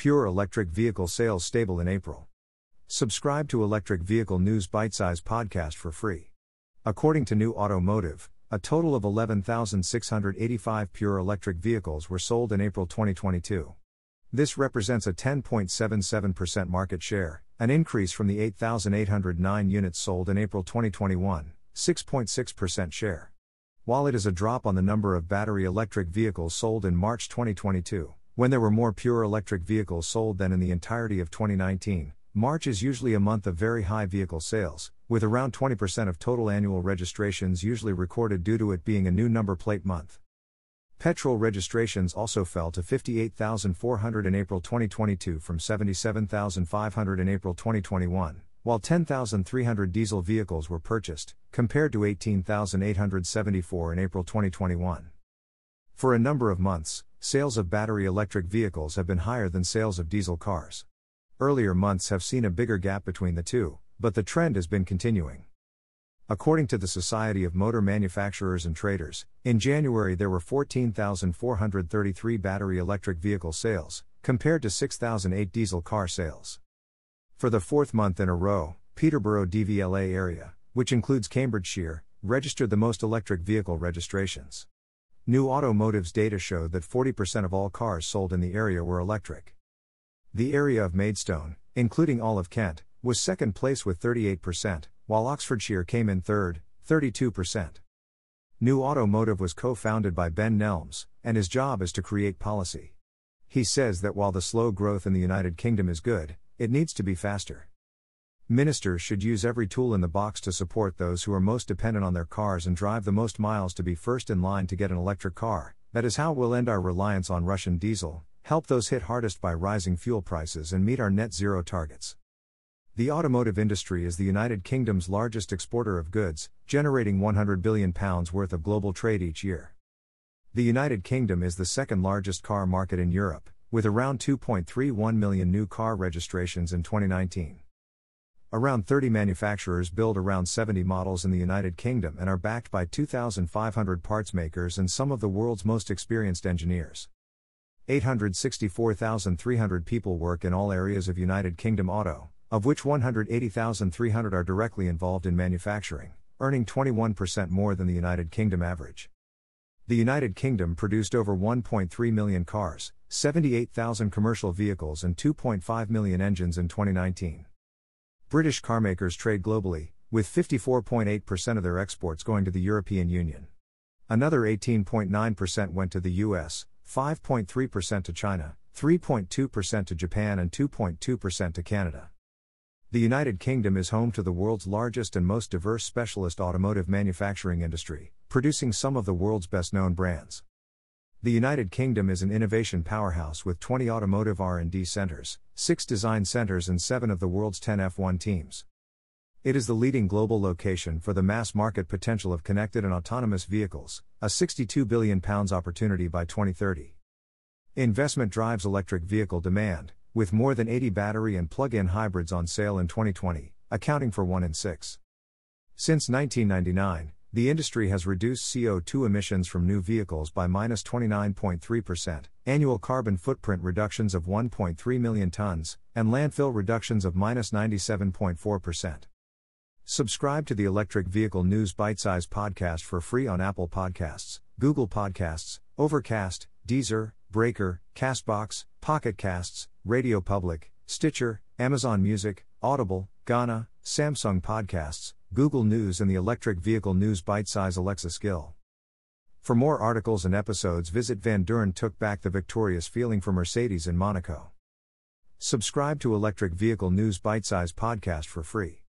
Pure electric vehicle sales stable in April. Subscribe to Electric Vehicle News Bitesize podcast for free. According to New Automotive, a total of 11,685 pure electric vehicles were sold in April 2022. This represents a 10.77% market share, an increase from the 8,809 units sold in April 2021, 6.6% share. While it is a drop on the number of battery electric vehicles sold in March 2022, when there were more pure electric vehicles sold than in the entirety of 2019, March is usually a month of very high vehicle sales, with around 20% of total annual registrations usually recorded due to it being a new number plate month. Petrol registrations also fell to 58,400 in April 2022 from 77,500 in April 2021, while 10,300 diesel vehicles were purchased, compared to 18,874 in April 2021. For a number of months, sales of battery electric vehicles have been higher than sales of diesel cars. Earlier months have seen a bigger gap between the two, but the trend has been continuing. According to the Society of Motor Manufacturers and Traders, in January there were 14,433 battery electric vehicle sales, compared to 6,008 diesel car sales. For the fourth month in a row, Peterborough DVLA area, which includes Cambridgeshire, registered the most electric vehicle registrations. New Automotive's data showed that 40% of all cars sold in the area were electric. The area of Maidstone, including all of Kent, was second place with 38%, while Oxfordshire came in third, 32%. New Automotive was co founded by Ben Nelson, and his job is to create policy. He says that while the slow growth in the United Kingdom is good, it needs to be faster. Ministers should use every tool in the box to support those who are most dependent on their cars and drive the most miles to be first in line to get an electric car. That is how we'll end our reliance on Russian diesel, help those hit hardest by rising fuel prices, and meet our net zero targets. The automotive industry is the United Kingdom's largest exporter of goods, generating £100 billion worth of global trade each year. The United Kingdom is the second largest car market in Europe, with around 2.31 million new car registrations in 2019. Around 30 manufacturers build around 70 models in the United Kingdom and are backed by 2,500 parts makers and some of the world's most experienced engineers. 864,300 people work in all areas of United Kingdom auto, of which 180,300 are directly involved in manufacturing, earning 21% more than the United Kingdom average. The United Kingdom produced over 1.3 million cars, 78,000 commercial vehicles, and 2.5 million engines in 2019. British carmakers trade globally, with 54.8% of their exports going to the European Union. Another 18.9% went to the US, 5.3% to China, 3.2% to Japan, and 2.2% to Canada. The United Kingdom is home to the world's largest and most diverse specialist automotive manufacturing industry, producing some of the world's best known brands. The United Kingdom is an innovation powerhouse with 20 automotive R&D centers, 6 design centers and 7 of the world's 10 F1 teams. It is the leading global location for the mass market potential of connected and autonomous vehicles, a 62 billion pounds opportunity by 2030. Investment drives electric vehicle demand, with more than 80 battery and plug in hybrids on sale in 2020, accounting for 1 in 6. Since 1999, the industry has reduced CO2 emissions from new vehicles by minus 29.3%, annual carbon footprint reductions of 1.3 million tons, and landfill reductions of minus 97.4%. Subscribe to the Electric Vehicle News Bitesize podcast for free on Apple Podcasts, Google Podcasts, Overcast, Deezer, Breaker, Castbox, Pocket Casts, Radio Public, Stitcher, Amazon Music, Audible, Gaana, Samsung Podcasts, Google News, and the Electric Vehicle News Bitesize Alexa skill. For more articles and episodes, visit Vandoorne took back the victorious feeling for Mercedes in Monaco. Subscribe to Electric Vehicle News Bitesize podcast for free.